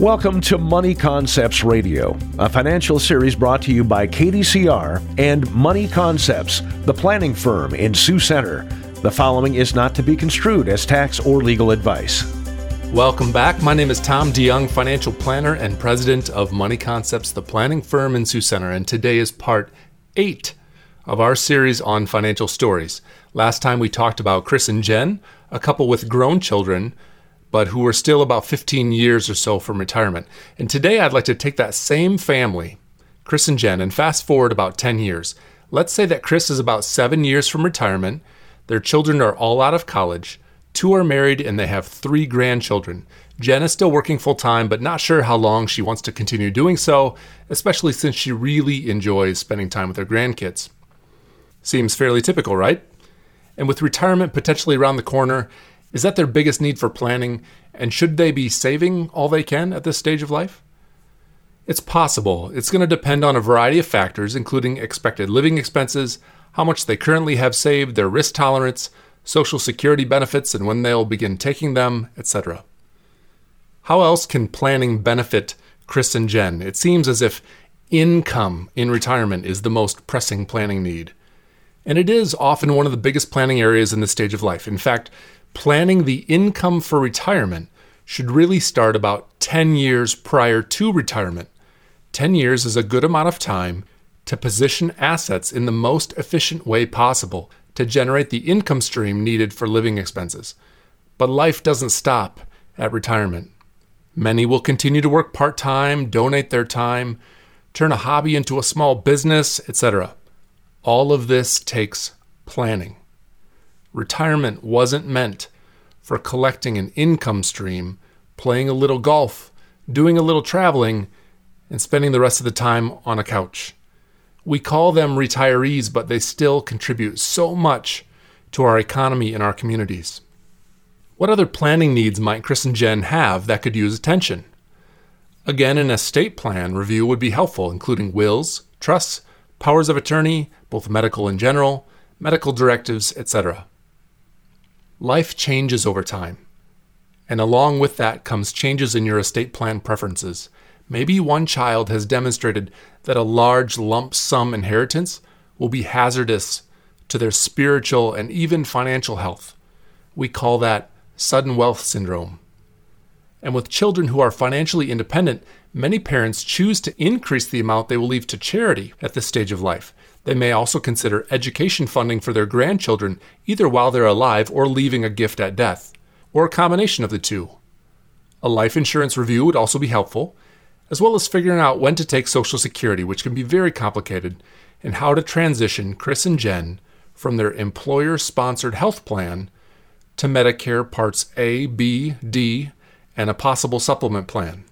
Welcome to Money Concepts Radio, a financial series brought to you by KDCR and Money Concepts, the planning firm in Sioux Center. The following is not to be construed as tax or legal advice. Welcome back. My name is Tom DeYoung, financial planner and president of Money Concepts, the planning firm in Sioux Center, and today is part eight of our series on financial stories. Last time we talked about Chris and Jen, a couple with grown children but who are still about 15 years or so from retirement. And today I'd like to take that same family, Chris and Jen, and fast forward about 10 years. Let's say that Chris is about seven years from retirement, their children are all out of college, two are married, and they have three grandchildren. Jen is still working full time, but not sure how long she wants to continue doing so, especially since she really enjoys spending time with her grandkids. Seems fairly typical, right? And with retirement potentially around the corner, is that their biggest need for planning? And should they be saving all they can at this stage of life? It's possible. It's going to depend on a variety of factors, including expected living expenses, how much they currently have saved, their risk tolerance, social security benefits and when they'll begin taking them, etc. How else can planning benefit Chris and Jen? It seems as if income in retirement is the most pressing planning need. And it is often one of the biggest planning areas in this stage of life. In fact, planning the income for retirement should really start about 10 years prior to retirement. 10 years is a good amount of time to position assets in the most efficient way possible to generate the income stream needed for living expenses. But life doesn't stop at retirement. Many will continue to work part time, donate their time, turn a hobby into a small business, etc. All of this takes planning. Retirement wasn't meant for collecting an income stream, playing a little golf, doing a little traveling, and spending the rest of the time on a couch. We call them retirees, but they still contribute so much to our economy and our communities. What other planning needs might Chris and Jen have that could use attention? Again, an estate plan review would be helpful, including wills, trusts, powers of attorney, both medical and general, medical directives, etc. Life changes over time. And along with that comes changes in your estate plan preferences. Maybe one child has demonstrated that a large lump sum inheritance will be hazardous to their spiritual and even financial health. We call that sudden wealth syndrome. And with children who are financially independent, many parents choose to increase the amount they will leave to charity at this stage of life. They may also consider education funding for their grandchildren, either while they're alive or leaving a gift at death, or a combination of the two. A life insurance review would also be helpful, as well as figuring out when to take Social Security, which can be very complicated, and how to transition Chris and Jen from their employer sponsored health plan to Medicare Parts A, B, D, and a possible supplement plan.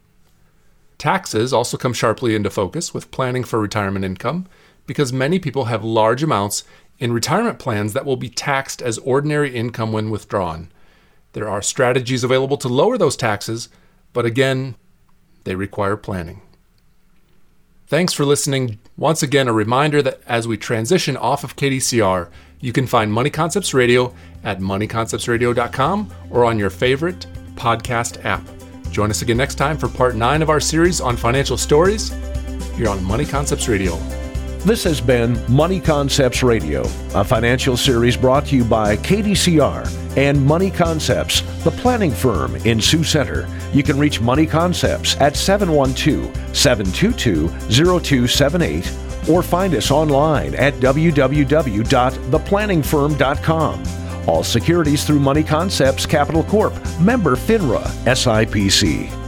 Taxes also come sharply into focus with planning for retirement income because many people have large amounts in retirement plans that will be taxed as ordinary income when withdrawn. There are strategies available to lower those taxes, but again, they require planning. Thanks for listening. Once again, a reminder that as we transition off of KDCR, you can find Money Concepts Radio at moneyconceptsradio.com or on your favorite podcast app. Join us again next time for part nine of our series on financial stories here on Money Concepts Radio. This has been Money Concepts Radio, a financial series brought to you by KDCR and Money Concepts, the planning firm in Sioux Center. You can reach Money Concepts at 712 722 0278 or find us online at www.theplanningfirm.com. All securities through Money Concepts Capital Corp. Member FINRA SIPC.